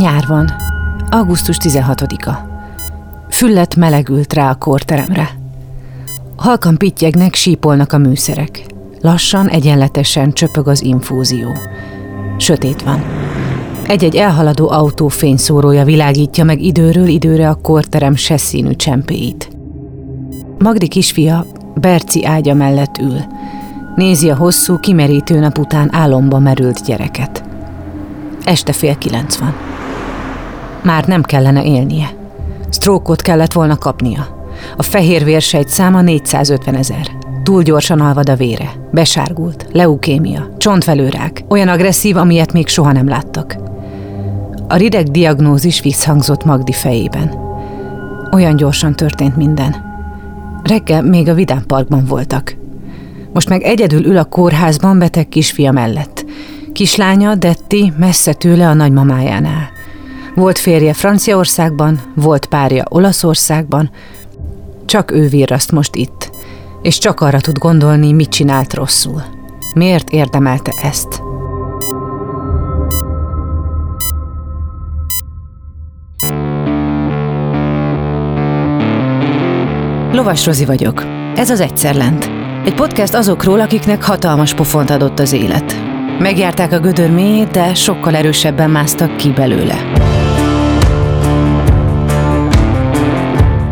Nyár van. Augusztus 16-a. Füllet melegült rá a kórteremre. Halkan pittyegnek, sípolnak a műszerek. Lassan, egyenletesen csöpög az infúzió. Sötét van. Egy-egy elhaladó autó fényszórója világítja meg időről időre a kórterem sesszínű csempéit. Magdi kisfia Berci ágya mellett ül. Nézi a hosszú, kimerítő nap után álomba merült gyereket. Este fél kilenc van. Már nem kellene élnie. Strókot kellett volna kapnia. A fehér vérsejt száma 450 ezer. Túl gyorsan alvad a vére. Besárgult, leukémia, csontvelőrák, olyan agresszív, amilyet még soha nem láttak. A rideg diagnózis visszhangzott Magdi fejében. Olyan gyorsan történt minden. Reggel még a Vidám Parkban voltak. Most meg egyedül ül a kórházban beteg kisfia mellett. Kislánya, Detti, messze tőle a nagymamájánál. Volt férje Franciaországban, volt párja Olaszországban, csak ő virraszt most itt, és csak arra tud gondolni, mit csinált rosszul. Miért érdemelte ezt? Lovas Rozi vagyok. Ez az Egyszer Lent. Egy podcast azokról, akiknek hatalmas pofont adott az élet. Megjárták a gödör mélyét, de sokkal erősebben másztak ki belőle.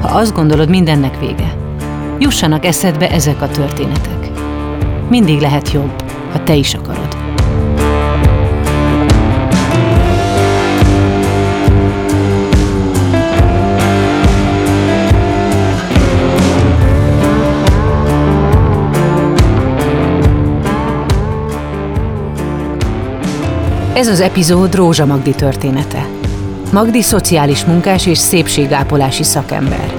Ha azt gondolod, mindennek vége, jussanak eszedbe ezek a történetek. Mindig lehet jobb, ha te is akarod. Ez az epizód Rózsa Magdi története. Magdi szociális munkás és szépségápolási szakember.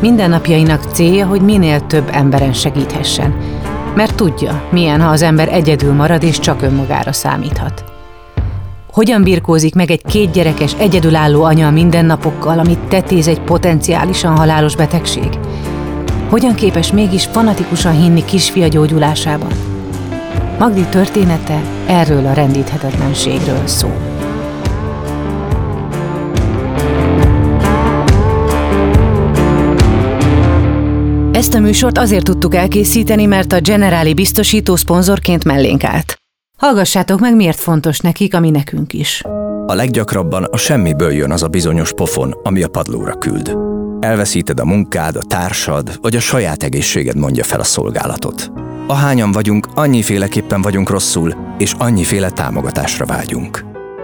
Mindennapjainak célja, hogy minél több emberen segíthessen, mert tudja, milyen, ha az ember egyedül marad és csak önmagára számíthat. Hogyan birkózik meg egy kétgyerekes, egyedülálló anya a mindennapokkal, amit tetéz egy potenciálisan halálos betegség? Hogyan képes mégis fanatikusan hinni kisfia gyógyulásában? Magdi története erről a rendíthetetlenségről szól. Ezt a műsort azért tudtuk elkészíteni, mert a Generáli biztosító szponzorként mellénk állt. Hallgassátok meg, miért fontos nekik, ami nekünk is. A leggyakrabban a semmiből jön az a bizonyos pofon, ami a padlóra küld. Elveszíted a munkád, a társad, vagy a saját egészséged mondja fel a szolgálatot. Ahányan vagyunk, annyiféleképpen vagyunk rosszul, és annyiféle támogatásra vágyunk.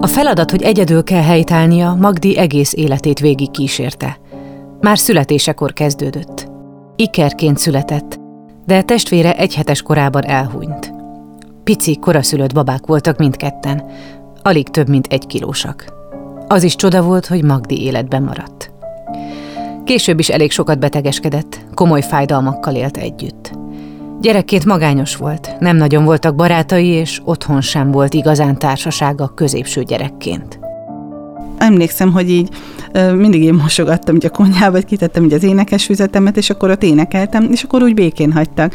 A feladat, hogy egyedül kell helytállnia, Magdi egész életét végig kísérte. Már születésekor kezdődött. Ikerként született, de testvére egyhetes korában elhunyt. Pici, koraszülött babák voltak mindketten, alig több mint egy kilósak. Az is csoda volt, hogy Magdi életben maradt. Később is elég sokat betegeskedett, komoly fájdalmakkal élt együtt. Gyerekként magányos volt, nem nagyon voltak barátai, és otthon sem volt igazán társasága középső gyerekként. Emlékszem, hogy így mindig én mosogattam így a konyhába, vagy kitettem így az énekes füzetemet, és akkor ott énekeltem, és akkor úgy békén hagytak.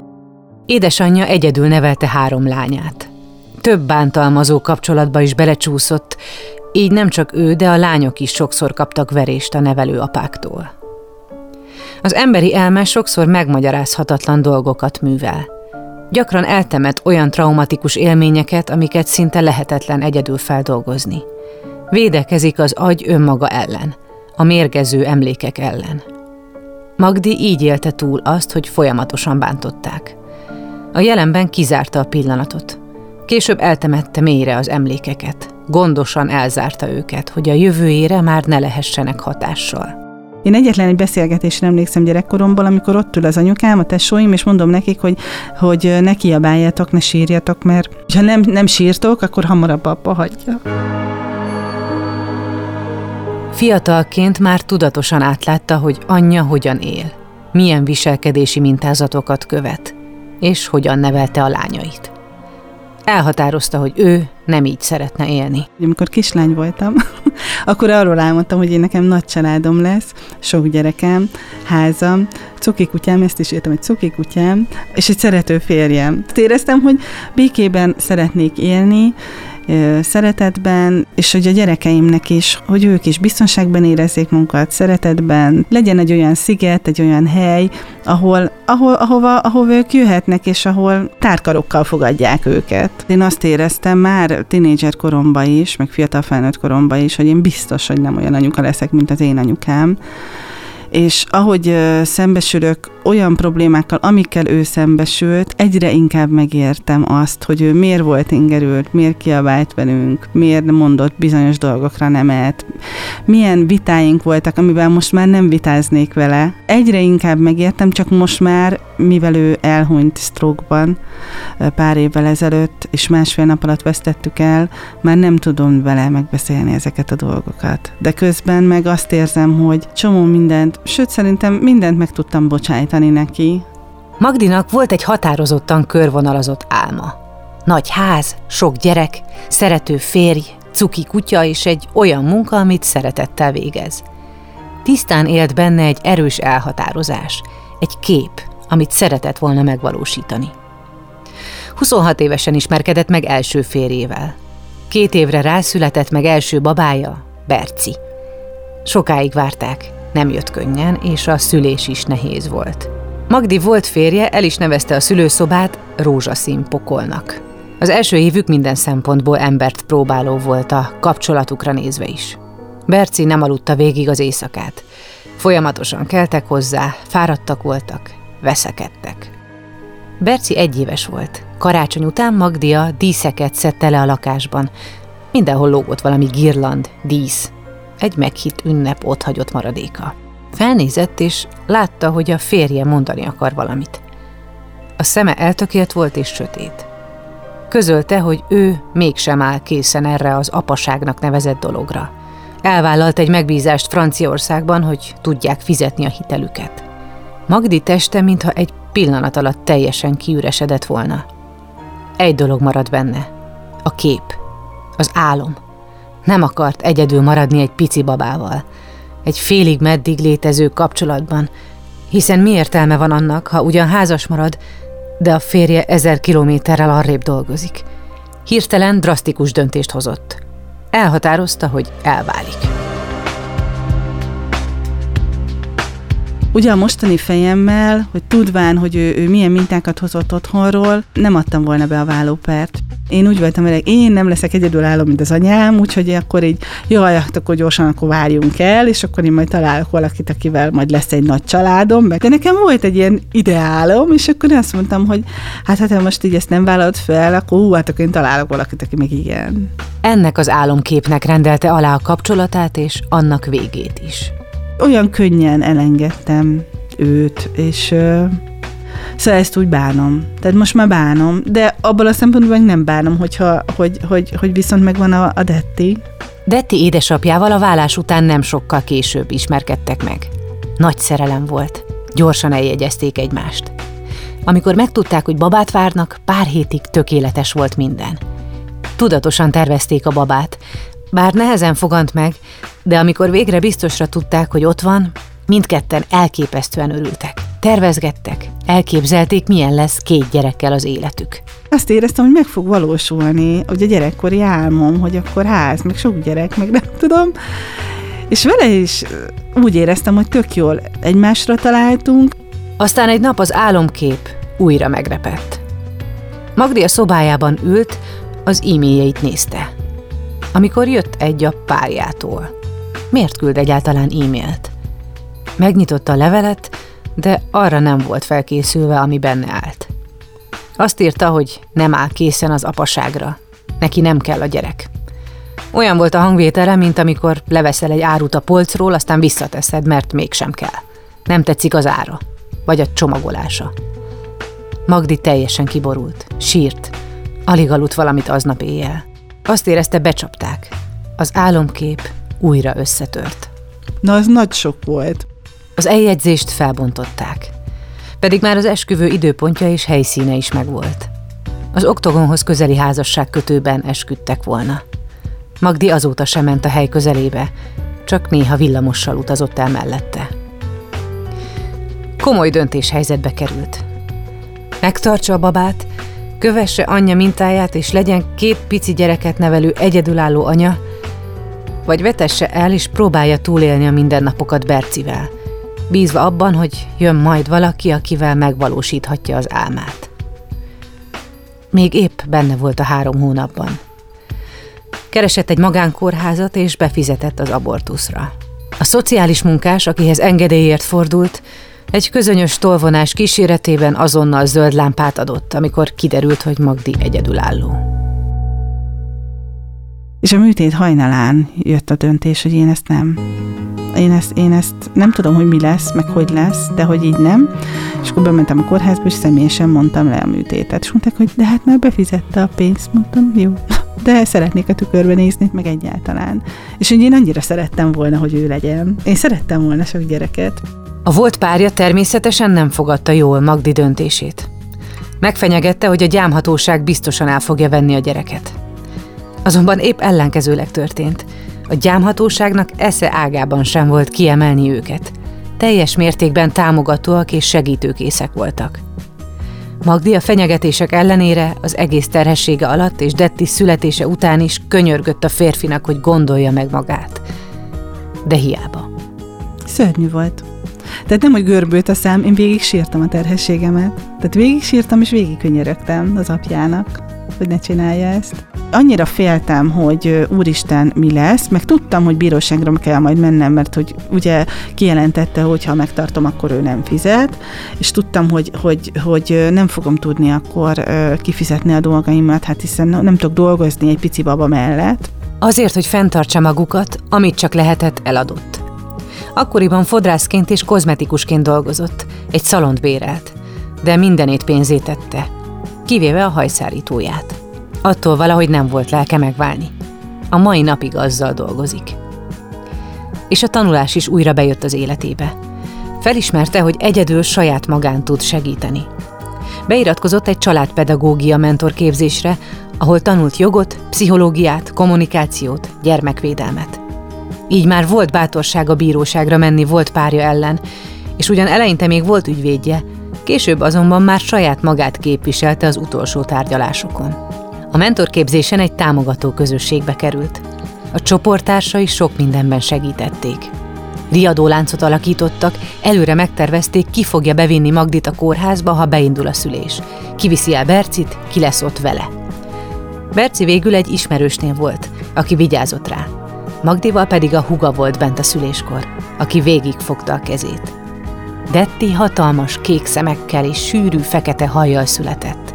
Édesanyja egyedül nevelte három lányát. Több bántalmazó kapcsolatba is belecsúszott, így nem csak ő, de a lányok is sokszor kaptak verést a nevelőapáktól. Az emberi elme sokszor megmagyarázhatatlan dolgokat művel. Gyakran eltemet olyan traumatikus élményeket, amiket szinte lehetetlen egyedül feldolgozni. Védekezik az agy önmaga ellen, a mérgező emlékek ellen. Magdi így élte túl azt, hogy folyamatosan bántották. A jelenben kizárta a pillanatot. Később eltemette mélyre az emlékeket. Gondosan elzárta őket, hogy a jövőjére már ne lehessenek hatással. Én egyetlen egy beszélgetésre emlékszem gyerekkoromból, amikor ott ül az anyukám, a tesóim, és mondom nekik, hogy, hogy ne kiabáljatok, ne sírjatok, mert ha nem, nem sírtok, akkor hamarabb abba hagyja. Fiatalként már tudatosan átlátta, hogy anyja hogyan él, milyen viselkedési mintázatokat követ, és hogyan nevelte a lányait. Elhatározta, hogy ő nem így szeretne élni. Amikor kislány voltam, akkor arról álmodtam, hogy én nekem nagy családom lesz, sok gyerekem, házam, cuki kutyám, ezt is értem, hogy cuki kutyám, és egy szerető férjem. Éreztem, hogy békében szeretnék élni, szeretetben, és hogy a gyerekeimnek is, hogy ők is biztonságban érezzék munkat, szeretetben, legyen egy olyan sziget, egy olyan hely, ahol, ahol, ahova, ahova ők jöhetnek, és ahol tárkarokkal fogadják őket. Én azt éreztem már tinédzser koromban is, meg fiatal felnőtt koromban is, hogy én biztos, hogy nem olyan anyuka leszek, mint az én anyukám, és ahogy szembesülök olyan problémákkal, amikkel ő szembesült, egyre inkább megértem azt, hogy ő miért volt ingerült, miért kiabált velünk, miért mondott bizonyos dolgokra nemet, milyen vitáink voltak, amiben most már nem vitáznék vele. Egyre inkább megértem, csak most már, mivel ő elhunyt stroke pár évvel ezelőtt, és másfél nap alatt vesztettük el, már nem tudom vele megbeszélni ezeket a dolgokat. De közben meg azt érzem, hogy csomó mindent, sőt szerintem mindent meg tudtam bocsájtani neki. Magdinak volt egy határozottan körvonalazott álma. Nagy ház, sok gyerek, szerető férj, cuki kutya és egy olyan munka, amit szeretettel végez. Tisztán élt benne egy erős elhatározás, egy kép, amit szeretett volna megvalósítani. 26 évesen ismerkedett meg első férjével. Két évre rászületett meg első babája, Berci. Sokáig várták, nem jött könnyen, és a szülés is nehéz volt. Magdi volt férje el is nevezte a szülőszobát rózsaszín pokolnak. Az első évük minden szempontból embert próbáló volt a kapcsolatukra nézve is. Berci nem aludta végig az éjszakát. Folyamatosan keltek hozzá, fáradtak voltak, veszekedtek. Berci egyéves volt. Karácsony után Magdia díszeket szedte le a lakásban. Mindenhol lógott valami girland, dísz. Egy meghitt ünnep ott hagyott maradéka. Felnézett, és látta, hogy a férje mondani akar valamit. A szeme eltökélt volt és sötét. Közölte, hogy ő mégsem áll készen erre az apaságnak nevezett dologra. Elvállalt egy megbízást Franciaországban, hogy tudják fizetni a hitelüket. Magdi teste, mintha egy pillanat alatt teljesen kiüresedett volna. Egy dolog marad benne. A kép. Az álom. Nem akart egyedül maradni egy pici babával. Egy félig meddig létező kapcsolatban, hiszen mi értelme van annak, ha ugyan házas marad, de a férje ezer kilométerrel arrébb dolgozik. Hirtelen drasztikus döntést hozott. Elhatározta, hogy elválik. Ugye a mostani fejemmel, hogy tudván, hogy ő, ő milyen mintákat hozott otthonról, nem adtam volna be a vállópert. Én úgy voltam hogy én nem leszek egyedülálló, mint az anyám, úgyhogy akkor így, jaj, hát akkor gyorsan akkor várjunk el, és akkor én majd találok valakit, akivel majd lesz egy nagy családom. De nekem volt egy ilyen ideálom, és akkor én azt mondtam, hogy hát, hát ha most így ezt nem vállalod fel, akkor hú, hát akkor én találok valakit, aki meg igen. Ennek az álomképnek rendelte alá a kapcsolatát, és annak végét is olyan könnyen elengedtem őt, és szóval ezt úgy bánom. Tehát most már bánom, de abban a szempontból nem bánom, hogyha, hogy, hogy, hogy viszont megvan a, a Detti. Detti édesapjával a vállás után nem sokkal később ismerkedtek meg. Nagy szerelem volt. Gyorsan eljegyezték egymást. Amikor megtudták, hogy babát várnak, pár hétig tökéletes volt minden. Tudatosan tervezték a babát, bár nehezen fogant meg, de amikor végre biztosra tudták, hogy ott van, mindketten elképesztően örültek. Tervezgettek, elképzelték, milyen lesz két gyerekkel az életük. Azt éreztem, hogy meg fog valósulni, hogy a gyerekkori álmom, hogy akkor ház, meg sok gyerek, meg nem tudom. És vele is úgy éreztem, hogy tök jól egymásra találtunk. Aztán egy nap az álomkép újra megrepett. Magdi a szobájában ült, az e-mailjeit nézte amikor jött egy a párjától. Miért küld egyáltalán e-mailt? Megnyitotta a levelet, de arra nem volt felkészülve, ami benne állt. Azt írta, hogy nem áll készen az apaságra. Neki nem kell a gyerek. Olyan volt a hangvétele, mint amikor leveszel egy árut a polcról, aztán visszateszed, mert mégsem kell. Nem tetszik az ára, vagy a csomagolása. Magdi teljesen kiborult, sírt, alig aludt valamit aznap éjjel. Azt érezte, becsapták. Az álomkép újra összetört. Na, az nagy sok volt. Az eljegyzést felbontották. Pedig már az esküvő időpontja és helyszíne is megvolt. Az oktogonhoz közeli házasság esküdtek volna. Magdi azóta sem ment a hely közelébe, csak néha villamossal utazott el mellette. Komoly döntéshelyzetbe került. Megtartsa a babát, kövesse anyja mintáját, és legyen két pici gyereket nevelő egyedülálló anya, vagy vetesse el, és próbálja túlélni a mindennapokat Bercivel, bízva abban, hogy jön majd valaki, akivel megvalósíthatja az álmát. Még épp benne volt a három hónapban. Keresett egy magánkórházat, és befizetett az abortuszra. A szociális munkás, akihez engedélyért fordult, egy közönyös tolvonás kíséretében azonnal zöld lámpát adott, amikor kiderült, hogy Magdi egyedülálló. És a műtét hajnalán jött a döntés, hogy én ezt nem. Én ezt, én ezt nem tudom, hogy mi lesz, meg hogy lesz, de hogy így nem. És akkor bementem a kórházba, és személyesen mondtam le a műtétet. És mondták, hogy de hát már befizette a pénzt. Mondtam, jó. De szeretnék a tükörbe nézni, meg egyáltalán. És hogy én annyira szerettem volna, hogy ő legyen. Én szerettem volna sok gyereket. A volt párja természetesen nem fogadta jól Magdi döntését. Megfenyegette, hogy a gyámhatóság biztosan el fogja venni a gyereket. Azonban épp ellenkezőleg történt. A gyámhatóságnak esze ágában sem volt kiemelni őket. Teljes mértékben támogatóak és segítőkészek voltak. Magdi a fenyegetések ellenére az egész terhessége alatt és Detti születése után is könyörgött a férfinak, hogy gondolja meg magát. De hiába. Szörnyű volt. Tehát nem, hogy görbült a szám, én végig sírtam a terhességemet. Tehát végig sírtam, és végig könyörögtem az apjának, hogy ne csinálja ezt. Annyira féltem, hogy úristen, mi lesz, meg tudtam, hogy bíróságra kell majd mennem, mert hogy ugye kijelentette, hogy ha megtartom, akkor ő nem fizet, és tudtam, hogy, hogy, hogy nem fogom tudni akkor kifizetni a dolgaimat, hát hiszen nem tudok dolgozni egy pici baba mellett. Azért, hogy fenntartsa magukat, amit csak lehetett, eladott. Akkoriban fodrászként és kozmetikusként dolgozott, egy szalont bérelt, de mindenét pénzét tette, kivéve a hajszárítóját. Attól valahogy nem volt lelke megválni. A mai napig azzal dolgozik. És a tanulás is újra bejött az életébe. Felismerte, hogy egyedül saját magán tud segíteni. Beiratkozott egy családpedagógia mentorképzésre, ahol tanult jogot, pszichológiát, kommunikációt, gyermekvédelmet. Így már volt bátorság a bíróságra menni volt párja ellen, és ugyan eleinte még volt ügyvédje, később azonban már saját magát képviselte az utolsó tárgyalásokon. A mentorképzésen egy támogató közösségbe került. A csoporttársai sok mindenben segítették. Riadóláncot alakítottak, előre megtervezték, ki fogja bevinni Magdit a kórházba, ha beindul a szülés. Kiviszi el Bercit, ki lesz ott vele. Berci végül egy ismerősnél volt, aki vigyázott rá. Magdival pedig a huga volt bent a szüléskor, aki végig fogta a kezét. Detti hatalmas kék szemekkel és sűrű fekete hajjal született.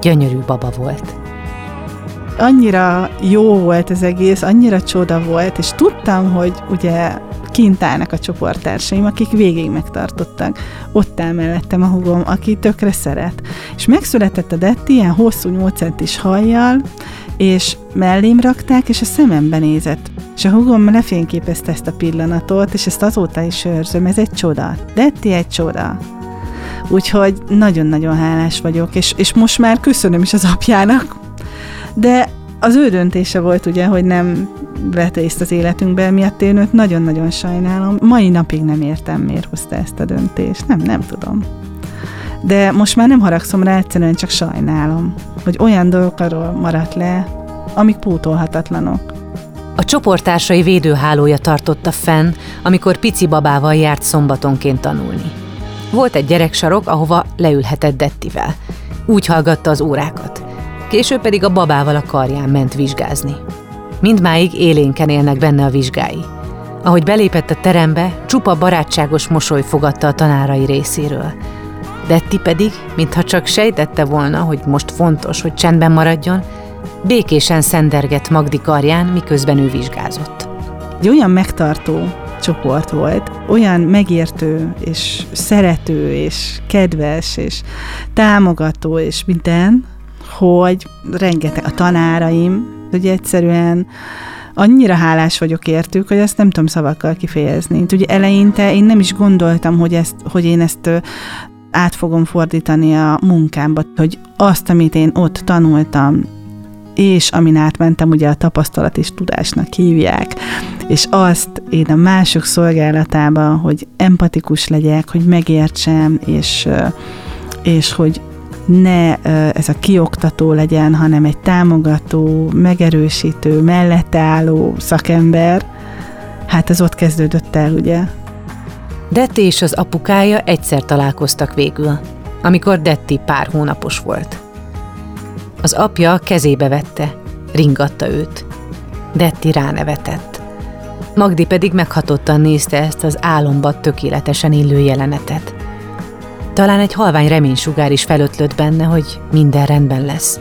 Gyönyörű baba volt. Annyira jó volt az egész, annyira csoda volt, és tudtam, hogy ugye kint állnak a csoporttársaim, akik végig megtartottak. Ott áll mellettem a hugom, aki tökre szeret. És megszületett a Detti ilyen hosszú 8 centis hajjal, és mellém rakták, és a szemembe nézett. És a hugom lefényképezte ezt a pillanatot, és ezt azóta is őrzöm, ez egy csoda. Detti egy csoda. Úgyhogy nagyon-nagyon hálás vagyok, és, és most már köszönöm is az apjának, de az ő döntése volt ugye, hogy nem vett részt az életünkbe, miatt én őt nagyon-nagyon sajnálom. Mai napig nem értem, miért hozta ezt a döntést. Nem, nem tudom. De most már nem haragszom rá, egyszerűen csak sajnálom, hogy olyan dolgokról maradt le, amik pótolhatatlanok. A csoporttársai védőhálója tartotta fenn, amikor pici babával járt szombatonként tanulni. Volt egy gyereksarok, ahova leülhetett Dettivel. Úgy hallgatta az órákat. Később pedig a babával a karján ment vizsgázni. Mindmáig élénken élnek benne a vizsgái. Ahogy belépett a terembe, csupa barátságos mosoly fogadta a tanárai részéről. Detti pedig, mintha csak sejtette volna, hogy most fontos, hogy csendben maradjon, békésen szendergett Magdi karján, miközben ő vizsgázott. Egy olyan megtartó csoport volt, olyan megértő, és szerető, és kedves, és támogató, és minden, hogy rengeteg a tanáraim, hogy egyszerűen annyira hálás vagyok értük, hogy ezt nem tudom szavakkal kifejezni. Ugye eleinte én nem is gondoltam, hogy, ezt, hogy én ezt át fogom fordítani a munkámba, hogy azt, amit én ott tanultam, és amin átmentem, ugye a tapasztalat és tudásnak hívják, és azt én a mások szolgálatában, hogy empatikus legyek, hogy megértsem, és, és hogy ne ez a kioktató legyen, hanem egy támogató, megerősítő, mellette álló szakember, hát ez ott kezdődött el, ugye? Detti és az apukája egyszer találkoztak végül, amikor Detti pár hónapos volt. Az apja kezébe vette, ringatta őt. Detti ránevetett. Magdi pedig meghatottan nézte ezt az álomba tökéletesen illő jelenetet. Talán egy halvány reménysugár is felötlött benne, hogy minden rendben lesz.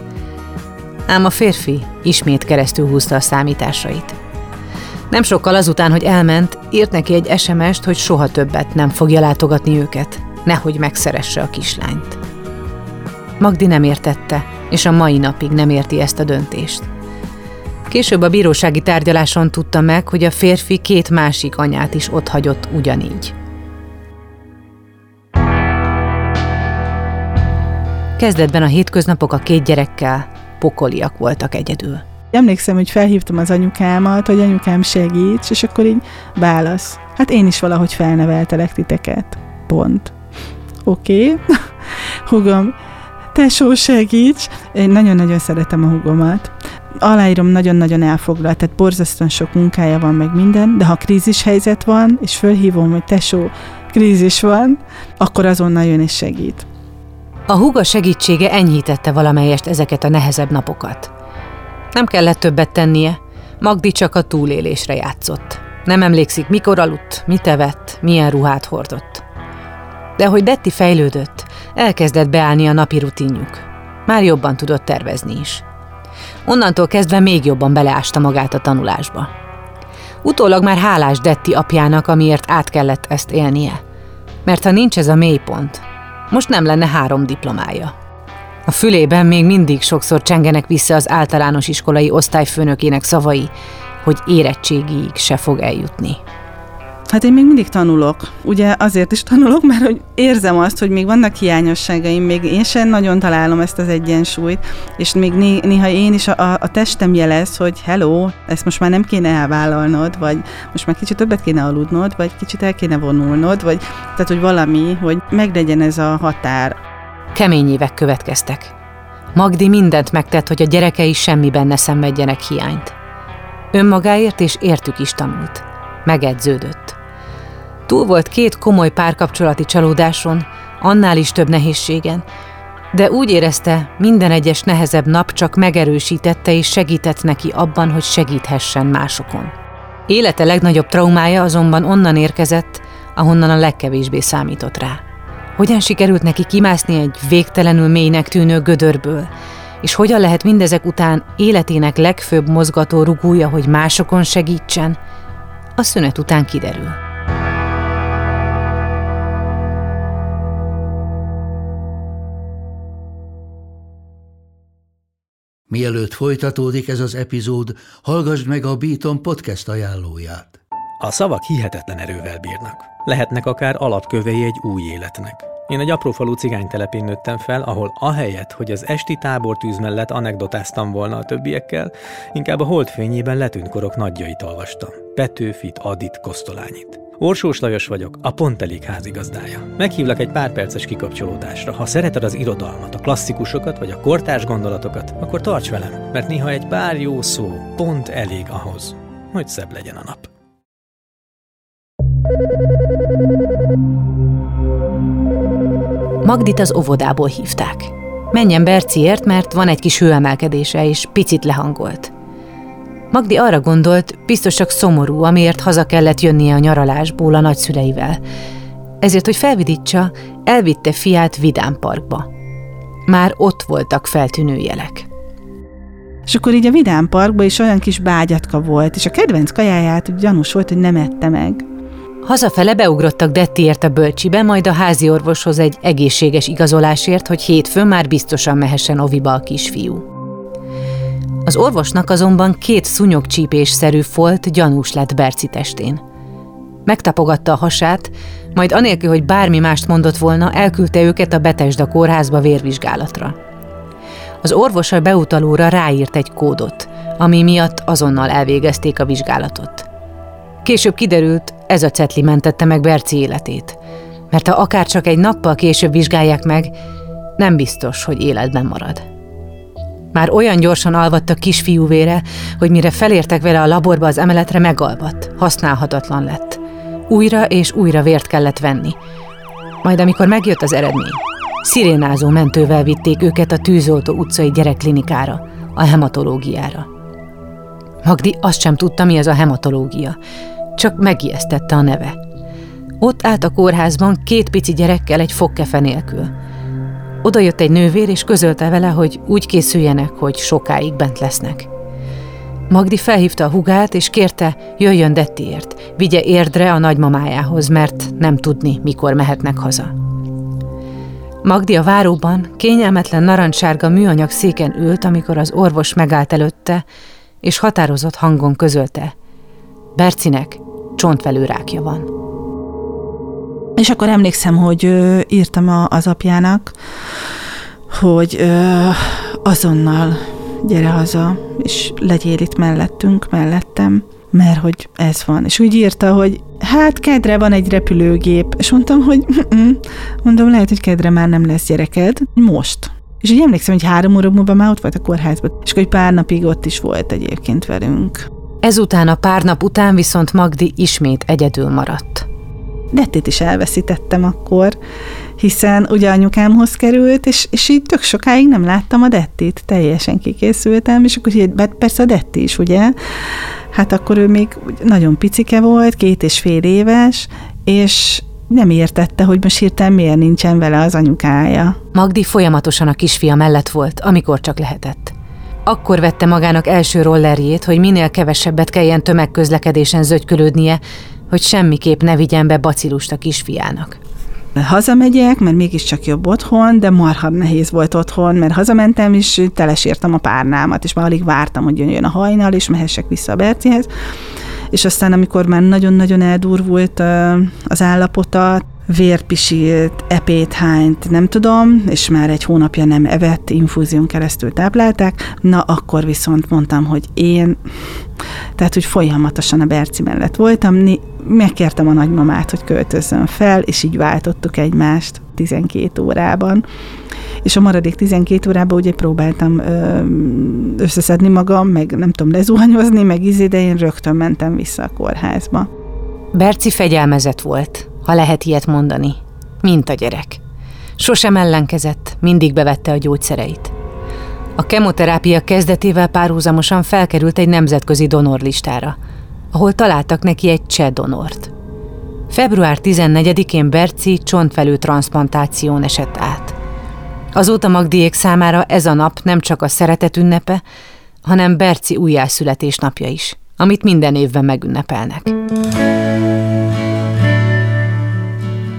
Ám a férfi ismét keresztül húzta a számításait. Nem sokkal azután, hogy elment, írt neki egy SMS-t, hogy soha többet nem fogja látogatni őket, nehogy megszeresse a kislányt. Magdi nem értette, és a mai napig nem érti ezt a döntést. Később a bírósági tárgyaláson tudta meg, hogy a férfi két másik anyát is otthagyott ugyanígy. Kezdetben a hétköznapok a két gyerekkel pokoliak voltak egyedül. Emlékszem, hogy felhívtam az anyukámat, hogy anyukám segíts, és akkor így válasz. Hát én is valahogy felneveltelek titeket. Pont. Oké. Okay. Hugom, tesó segíts! Én nagyon-nagyon szeretem a hugomat. Aláírom nagyon-nagyon elfoglalt, tehát borzasztóan sok munkája van meg minden, de ha krízis helyzet van, és fölhívom, hogy tesó, krízis van, akkor azonnal jön és segít. A húga segítsége enyhítette valamelyest ezeket a nehezebb napokat. Nem kellett többet tennie, Magdi csak a túlélésre játszott. Nem emlékszik, mikor aludt, mit evett, milyen ruhát hordott. De hogy Detti fejlődött, elkezdett beállni a napi rutinjuk. Már jobban tudott tervezni is. Onnantól kezdve még jobban beleásta magát a tanulásba. Utólag már hálás Detti apjának, amiért át kellett ezt élnie. Mert ha nincs ez a mélypont, most nem lenne három diplomája. A fülében még mindig sokszor csengenek vissza az általános iskolai osztályfőnökének szavai, hogy érettségiig se fog eljutni. Hát én még mindig tanulok. Ugye azért is tanulok, mert hogy érzem azt, hogy még vannak hiányosságaim, még én sem nagyon találom ezt az egyensúlyt, és még né- néha én is a, a testem jelez, hogy hello, ezt most már nem kéne elvállalnod, vagy most már kicsit többet kéne aludnod, vagy kicsit el kéne vonulnod, vagy tehát, hogy valami, hogy meglegyen ez a határ. Kemény évek következtek. Magdi mindent megtett, hogy a gyerekei semmiben ne szenvedjenek hiányt. Önmagáért és értük is tanult. Megedződött. Túl volt két komoly párkapcsolati csalódáson, annál is több nehézségen, de úgy érezte, minden egyes nehezebb nap csak megerősítette és segített neki abban, hogy segíthessen másokon. Élete legnagyobb traumája azonban onnan érkezett, ahonnan a legkevésbé számított rá. Hogyan sikerült neki kimászni egy végtelenül mélynek tűnő gödörből, és hogyan lehet mindezek után életének legfőbb mozgató rugója, hogy másokon segítsen, a szünet után kiderül. Mielőtt folytatódik ez az epizód, hallgassd meg a Beaton podcast ajánlóját. A szavak hihetetlen erővel bírnak. Lehetnek akár alapkövei egy új életnek. Én egy aprófalú cigánytelepén nőttem fel, ahol ahelyett, hogy az esti tábortűz mellett anekdotáztam volna a többiekkel, inkább a holdfényében letűnt korok nagyjait olvastam. Petőfit, Adit, Kosztolányit. Orsós Lajos vagyok, a Pont Elég házigazdája. Meghívlak egy pár perces kikapcsolódásra. Ha szereted az irodalmat, a klasszikusokat vagy a kortárs gondolatokat, akkor tarts velem, mert néha egy pár jó szó pont elég ahhoz, hogy szebb legyen a nap. Magdit az óvodából hívták. Menjen Berciért, mert van egy kis hőemelkedése, és picit lehangolt. Magdi arra gondolt, biztos csak szomorú, amiért haza kellett jönnie a nyaralásból a nagyszüleivel. Ezért, hogy felvidítsa, elvitte fiát Vidám Parkba. Már ott voltak feltűnő jelek. És akkor így a Vidám Parkban is olyan kis bágyatka volt, és a kedvenc kajáját gyanús volt, hogy nem ette meg. Hazafele beugrottak Dettiért a bölcsibe, majd a házi orvoshoz egy egészséges igazolásért, hogy hétfőn már biztosan mehessen oviba a kisfiú. Az orvosnak azonban két szúnyogcsípésszerű folt gyanús lett Berci testén. Megtapogatta a hasát, majd anélkül, hogy bármi mást mondott volna, elküldte őket a Betesda kórházba vérvizsgálatra. Az orvos a beutalóra ráírt egy kódot, ami miatt azonnal elvégezték a vizsgálatot. Később kiderült, ez a cetli mentette meg Berci életét, mert ha akár csak egy nappal később vizsgálják meg, nem biztos, hogy életben marad. Már olyan gyorsan alvadt a kisfiúvére, hogy mire felértek vele a laborba az emeletre, megalvadt, használhatatlan lett. Újra és újra vért kellett venni. Majd amikor megjött az eredmény, szirénázó mentővel vitték őket a Tűzoltó utcai gyerekklinikára, a hematológiára. Magdi azt sem tudta, mi az a hematológia, csak megijesztette a neve. Ott állt a kórházban két pici gyerekkel egy fogkefe nélkül. Oda jött egy nővér, és közölte vele, hogy úgy készüljenek, hogy sokáig bent lesznek. Magdi felhívta a hugát, és kérte, jöjjön Dettiért, vigye érdre a nagymamájához, mert nem tudni, mikor mehetnek haza. Magdi a váróban kényelmetlen narancssárga műanyag széken ült, amikor az orvos megállt előtte, és határozott hangon közölte. Bercinek csontvelőrákja van. És akkor emlékszem, hogy írtam az apjának, hogy azonnal gyere haza, és legyél itt mellettünk, mellettem, mert hogy ez van. És úgy írta, hogy hát kedre van egy repülőgép, és mondtam, hogy mondom, lehet, hogy kedre már nem lesz gyereked, most. És úgy emlékszem, hogy három óra múlva már ott volt a kórházban, és hogy pár napig ott is volt egyébként velünk. Ezután a pár nap után viszont Magdi ismét egyedül maradt. Dettét is elveszítettem akkor, hiszen ugye anyukámhoz került, és, és így tök sokáig nem láttam a Dettit, teljesen kikészültem, és akkor így, persze a Detti is, ugye? Hát akkor ő még nagyon picike volt, két és fél éves, és nem értette, hogy most hirtelen miért nincsen vele az anyukája. Magdi folyamatosan a kisfia mellett volt, amikor csak lehetett. Akkor vette magának első rollerjét, hogy minél kevesebbet kelljen tömegközlekedésen zögykölődnie, hogy semmiképp ne vigyen be bacilust a kisfiának. Hazamegyek, mert mégiscsak jobb otthon, de marha nehéz volt otthon, mert hazamentem, és telesírtam a párnámat, és már alig vártam, hogy jön a hajnal, és mehessek vissza a Bercihez. És aztán, amikor már nagyon-nagyon eldurvult az állapota, vérpisilt, epét hányt, nem tudom, és már egy hónapja nem evett, infúzión keresztül táplálták, na akkor viszont mondtam, hogy én, tehát hogy folyamatosan a Berci mellett voltam, megkértem a nagymamát, hogy költözzön fel, és így váltottuk egymást 12 órában. És a maradék 12 órában ugye próbáltam összeszedni magam, meg nem tudom, lezuhanyozni, meg izé, de én rögtön mentem vissza a kórházba. Berci fegyelmezett volt, ha lehet ilyet mondani, mint a gyerek. Sosem ellenkezett, mindig bevette a gyógyszereit. A kemoterápia kezdetével párhuzamosan felkerült egy nemzetközi donorlistára, ahol találtak neki egy cseh donort. Február 14-én Berci csontvelő transplantáción esett át. Azóta Magdiék számára ez a nap nem csak a szeretet ünnepe, hanem Berci újjászületés napja is, amit minden évben megünnepelnek.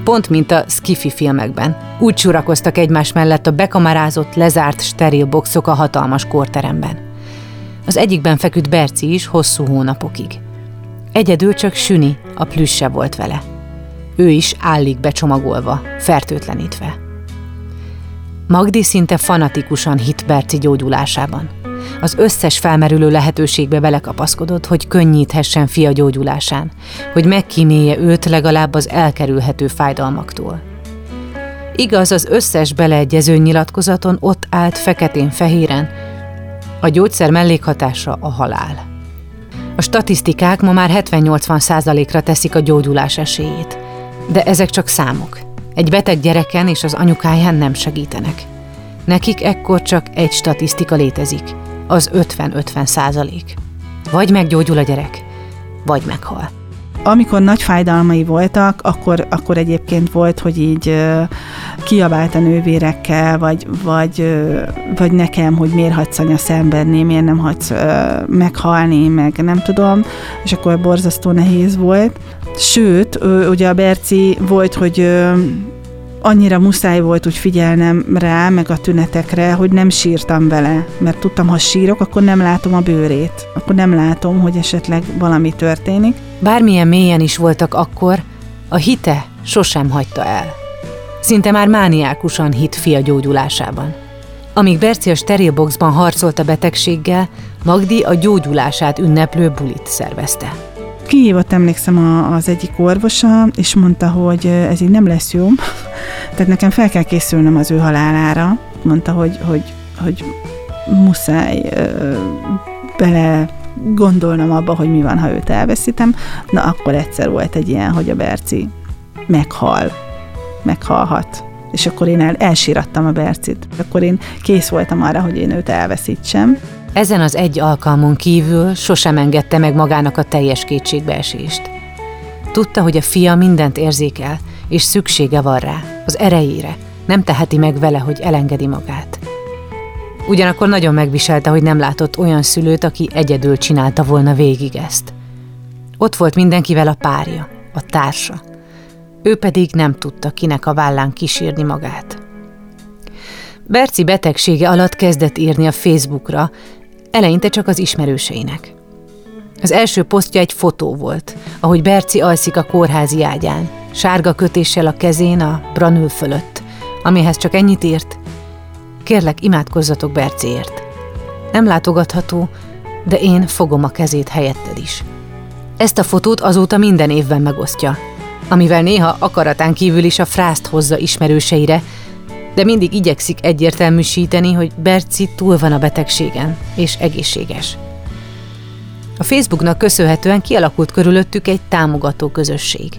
Pont mint a skifi filmekben. Úgy csurakoztak egymás mellett a bekamarázott, lezárt steril boxok a hatalmas kórteremben. Az egyikben feküdt Berci is hosszú hónapokig. Egyedül csak Süni, a plüsse volt vele. Ő is állig becsomagolva, fertőtlenítve. Magdi szinte fanatikusan hit Berci gyógyulásában. Az összes felmerülő lehetőségbe belekapaszkodott, hogy könnyíthessen fia gyógyulásán, hogy megkímélje őt legalább az elkerülhető fájdalmaktól. Igaz, az összes beleegyező nyilatkozaton ott állt feketén-fehéren, a gyógyszer mellékhatása a halál. A statisztikák ma már 70-80 százalékra teszik a gyógyulás esélyét. De ezek csak számok. Egy beteg gyereken és az anyukáján nem segítenek. Nekik ekkor csak egy statisztika létezik, az 50-50 százalék. Vagy meggyógyul a gyerek, vagy meghal. Amikor nagy fájdalmai voltak, akkor, akkor egyébként volt, hogy így uh, kiabált a nővérekkel, vagy, vagy, vagy nekem, hogy miért hagysz anya szenvedni, miért nem hagysz meghalni, meg nem tudom, és akkor borzasztó nehéz volt. Sőt, ugye a Berci volt, hogy annyira muszáj volt úgy figyelnem rá, meg a tünetekre, hogy nem sírtam vele, mert tudtam, ha sírok, akkor nem látom a bőrét, akkor nem látom, hogy esetleg valami történik. Bármilyen mélyen is voltak akkor, a hite sosem hagyta el. Szinte már mániákusan hit fia gyógyulásában. Amíg Berci a sterilboxban harcolt a betegséggel, Magdi a gyógyulását ünneplő bulit szervezte. Kihívott emlékszem a, az egyik orvosa, és mondta, hogy ez így nem lesz jó, tehát nekem fel kell készülnöm az ő halálára. Mondta, hogy, hogy, hogy muszáj ö, bele gondolnom abba, hogy mi van, ha őt elveszítem. Na, akkor egyszer volt egy ilyen, hogy a Berci meghal, meghalhat. És akkor én el, elsírattam a Bercit. Akkor én kész voltam arra, hogy én őt elveszítsem. Ezen az egy alkalmon kívül sosem engedte meg magának a teljes kétségbeesést. Tudta, hogy a fia mindent érzékel, és szüksége van rá, az erejére, nem teheti meg vele, hogy elengedi magát. Ugyanakkor nagyon megviselte, hogy nem látott olyan szülőt, aki egyedül csinálta volna végig ezt. Ott volt mindenkivel a párja, a társa. Ő pedig nem tudta, kinek a vállán kísírni magát. Berci betegsége alatt kezdett írni a Facebookra, eleinte csak az ismerőseinek. Az első posztja egy fotó volt, ahogy Berci alszik a kórházi ágyán, sárga kötéssel a kezén a branül fölött, amihez csak ennyit írt. Kérlek, imádkozzatok Berciért. Nem látogatható, de én fogom a kezét helyetted is. Ezt a fotót azóta minden évben megosztja, amivel néha akaratán kívül is a frászt hozza ismerőseire, de mindig igyekszik egyértelműsíteni, hogy Berci túl van a betegségen, és egészséges. A Facebooknak köszönhetően kialakult körülöttük egy támogató közösség.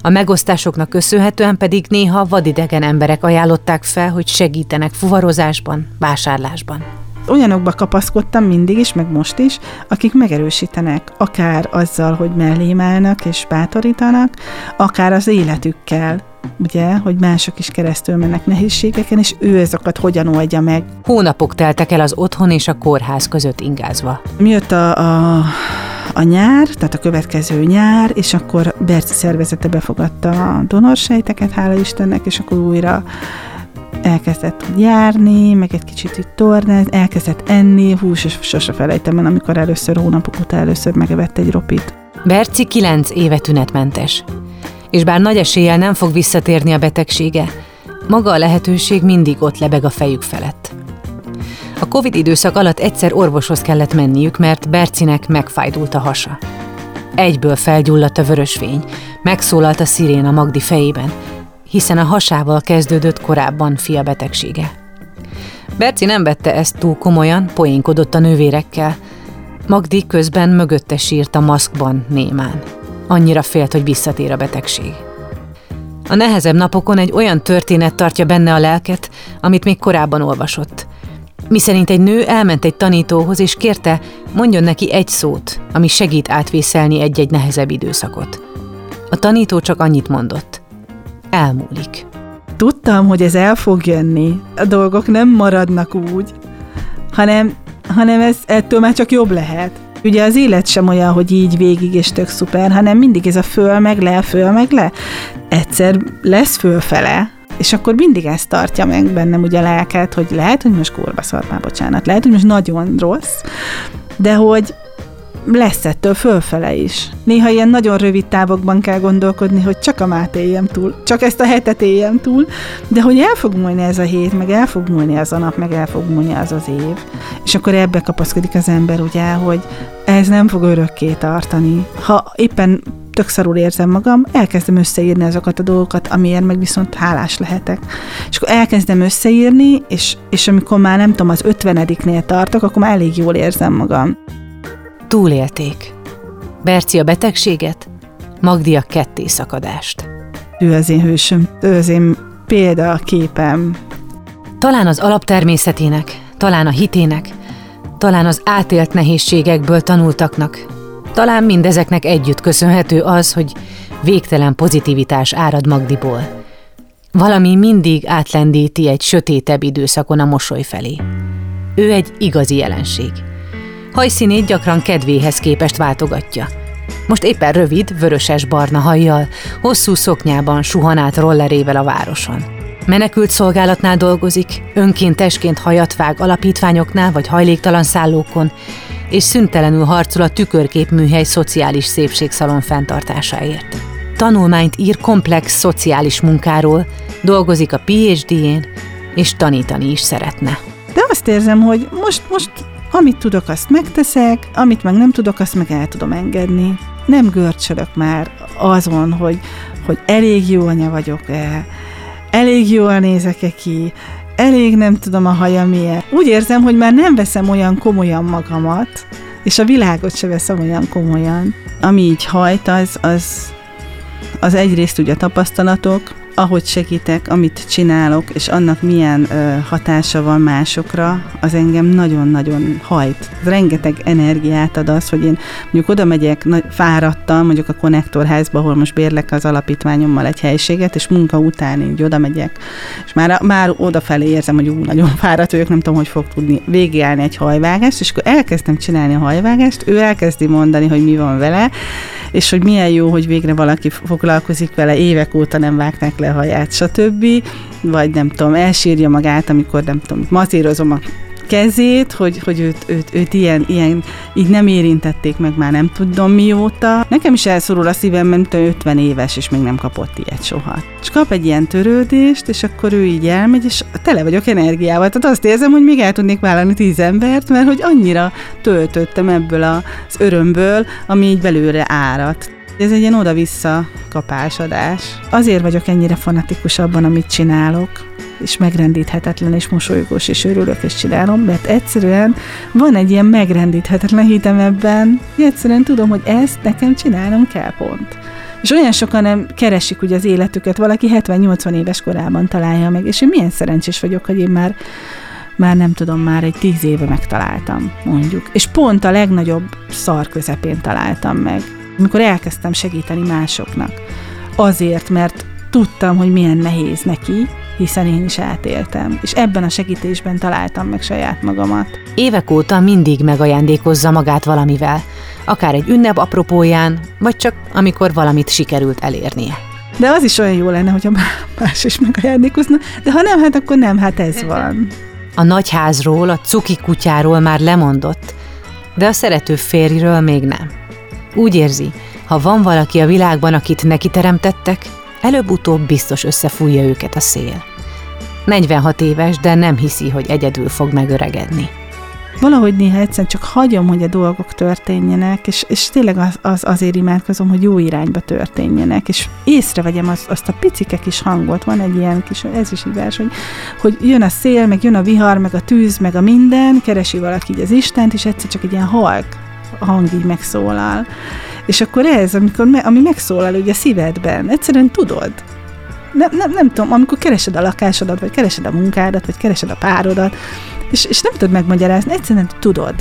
A megosztásoknak köszönhetően pedig néha vadidegen emberek ajánlották fel, hogy segítenek fuvarozásban, vásárlásban. Olyanokba kapaszkodtam mindig is, meg most is, akik megerősítenek, akár azzal, hogy mellém állnak és bátorítanak, akár az életükkel, ugye, hogy mások is keresztül mennek nehézségeken, és ő ezeket hogyan oldja meg. Hónapok teltek el az otthon és a kórház között ingázva. Mi jött a, a, a nyár, tehát a következő nyár, és akkor Berci szervezete befogadta a donorsejteket, hála Istennek, és akkor újra elkezdett járni, meg egy kicsit itt tornáz, elkezdett enni, és sose felejtem el, amikor először hónapok után először megevett egy ropit. Berci kilenc éve tünetmentes és bár nagy eséllyel nem fog visszatérni a betegsége, maga a lehetőség mindig ott lebeg a fejük felett. A Covid időszak alatt egyszer orvoshoz kellett menniük, mert Bercinek megfájdult a hasa. Egyből felgyulladt a vörösfény, megszólalt a szirén a Magdi fejében, hiszen a hasával kezdődött korábban fia betegsége. Berci nem vette ezt túl komolyan, poénkodott a nővérekkel. Magdi közben mögötte sírt a maszkban némán. Annyira félt, hogy visszatér a betegség. A nehezebb napokon egy olyan történet tartja benne a lelket, amit még korábban olvasott. Miszerint egy nő elment egy tanítóhoz, és kérte, mondjon neki egy szót, ami segít átvészelni egy-egy nehezebb időszakot. A tanító csak annyit mondott. Elmúlik. Tudtam, hogy ez el fog jönni. A dolgok nem maradnak úgy, hanem, hanem ez ettől már csak jobb lehet. Ugye az élet sem olyan, hogy így végig és tök szuper, hanem mindig ez a föl meg le, föl meg le. Egyszer lesz fölfele, és akkor mindig ezt tartja meg bennem ugye a lelket, hogy lehet, hogy most kurva szar, bocsánat, lehet, hogy most nagyon rossz, de hogy lesz ettől fölfele is. Néha ilyen nagyon rövid távokban kell gondolkodni, hogy csak a mát éljem túl, csak ezt a hetet éljem túl, de hogy el fog múlni ez a hét, meg el fog múlni az a nap, meg el fog múlni az az év. És akkor ebbe kapaszkodik az ember, ugye, hogy ez nem fog örökké tartani. Ha éppen tök szarul érzem magam, elkezdem összeírni azokat a dolgokat, amiért meg viszont hálás lehetek. És akkor elkezdem összeírni, és, és amikor már nem tudom, az ötvenediknél tartok, akkor már elég jól érzem magam. Túlélték. Berci a betegséget, Magdi a ketté szakadást. Ő az én hősöm, ő az én példaképem. Talán az alaptermészetének, talán a hitének, talán az átélt nehézségekből tanultaknak, talán mindezeknek együtt köszönhető az, hogy végtelen pozitivitás árad Magdiból. Valami mindig átlendíti egy sötétebb időszakon a mosoly felé. Ő egy igazi jelenség – Hajszínét gyakran kedvéhez képest váltogatja. Most éppen rövid, vöröses-barna hajjal, hosszú szoknyában suhan át rollerével a városon. Menekült szolgálatnál dolgozik, önkéntesként hajat vág alapítványoknál vagy hajléktalan szállókon, és szüntelenül harcol a tükörkép műhely szociális szépségszalon fenntartásáért. Tanulmányt ír komplex szociális munkáról, dolgozik a PhD-én, és tanítani is szeretne. De azt érzem, hogy most, most amit tudok, azt megteszek, amit meg nem tudok, azt meg el tudom engedni. Nem görcsölök már azon, hogy, hogy elég jó anya vagyok-e, elég jól nézek-e ki, elég nem tudom a haja milyen. Úgy érzem, hogy már nem veszem olyan komolyan magamat, és a világot se veszem olyan komolyan. Ami így hajt, az, az, az egyrészt ugye tapasztalatok, ahogy segítek, amit csinálok, és annak milyen ö, hatása van másokra, az engem nagyon-nagyon hajt. Rengeteg energiát ad az, hogy én mondjuk oda megyek, nagy, mondjuk a konnektorházba, ahol most bérlek az alapítványommal egy helységet, és munka után így oda megyek, és már, már odafelé érzem, hogy ú, nagyon fáradt vagyok, nem tudom, hogy fog tudni végigállni egy hajvágást, és akkor elkezdtem csinálni a hajvágást, ő elkezdi mondani, hogy mi van vele, és hogy milyen jó, hogy végre valaki foglalkozik vele, évek óta nem vágták le a haját, stb. Vagy nem tudom, elsírja magát, amikor nem tudom, mazírozom a kezét, hogy, hogy őt, őt, őt ilyen, ilyen, így nem érintették meg már nem tudom mióta. Nekem is elszorul a szívem, mert 50 éves, és még nem kapott ilyet soha. És kap egy ilyen törődést, és akkor ő így elmegy, és tele vagyok energiával. Tehát azt érzem, hogy még el tudnék vállalni tíz embert, mert hogy annyira töltöttem ebből az örömből, ami így belőle árat. Ez egy ilyen oda-vissza kapásadás. Azért vagyok ennyire fanatikus abban, amit csinálok, és megrendíthetetlen, és mosolygós, és örülök, és csinálom, mert egyszerűen van egy ilyen megrendíthetetlen hitem ebben, egyszerűen tudom, hogy ezt nekem csinálnom kell pont. És olyan sokan nem keresik ugye az életüket, valaki 70-80 éves korában találja meg, és én milyen szerencsés vagyok, hogy én már már nem tudom, már egy tíz éve megtaláltam, mondjuk. És pont a legnagyobb szar közepén találtam meg amikor elkezdtem segíteni másoknak. Azért, mert tudtam, hogy milyen nehéz neki, hiszen én is átéltem, és ebben a segítésben találtam meg saját magamat. Évek óta mindig megajándékozza magát valamivel, akár egy ünnep apropóján, vagy csak amikor valamit sikerült elérnie. De az is olyan jó lenne, hogyha más is megajándékozna, de ha nem, hát akkor nem, hát ez van. A nagyházról, a cuki kutyáról már lemondott, de a szerető férjről még nem. Úgy érzi, ha van valaki a világban, akit neki teremtettek, előbb-utóbb biztos összefújja őket a szél. 46 éves, de nem hiszi, hogy egyedül fog megöregedni. Valahogy néha egyszer csak hagyom, hogy a dolgok történjenek, és, és tényleg az, az, azért imádkozom, hogy jó irányba történjenek, és észrevegyem azt, azt a picike kis hangot, van egy ilyen kis, ez is így vers, hogy, hogy jön a szél, meg jön a vihar, meg a tűz, meg a minden, keresi valaki így az Istent, és egyszer csak egy ilyen halk hang így megszólal. És akkor ez, amikor me, ami megszólal ugye a szívedben, egyszerűen tudod. Nem, nem, nem tudom, amikor keresed a lakásodat, vagy keresed a munkádat, vagy keresed a párodat, és, és nem tudod megmagyarázni, egyszerűen tudod.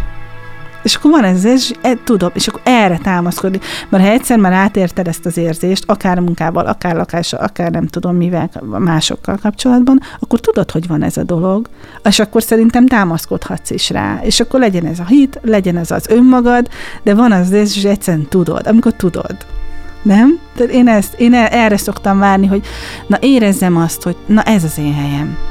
És akkor van ez, és e, tudom, és akkor erre támaszkodni. Mert ha egyszer már átérted ezt az érzést, akár munkával, akár lakással, akár nem tudom mivel, másokkal kapcsolatban, akkor tudod, hogy van ez a dolog, és akkor szerintem támaszkodhatsz is rá. És akkor legyen ez a hit, legyen ez az önmagad, de van az, és egyszerűen tudod, amikor tudod. Nem? Tehát én, ezt, én erre szoktam várni, hogy na érezzem azt, hogy na ez az én helyem.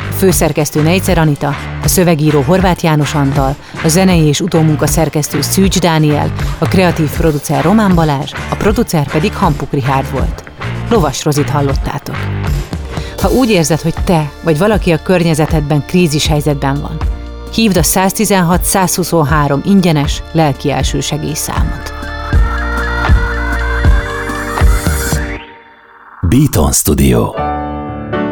főszerkesztő Nejcer Anita, a szövegíró Horváth János Antal, a zenei és utómunka szerkesztő Szűcs Dániel, a kreatív producer Román Balázs, a producer pedig Hampuk Rihárd volt. Lovas Rozit hallottátok. Ha úgy érzed, hogy te vagy valaki a környezetedben krízis helyzetben van, hívd a 116-123 ingyenes lelki elsősegély számot. Beaton Studio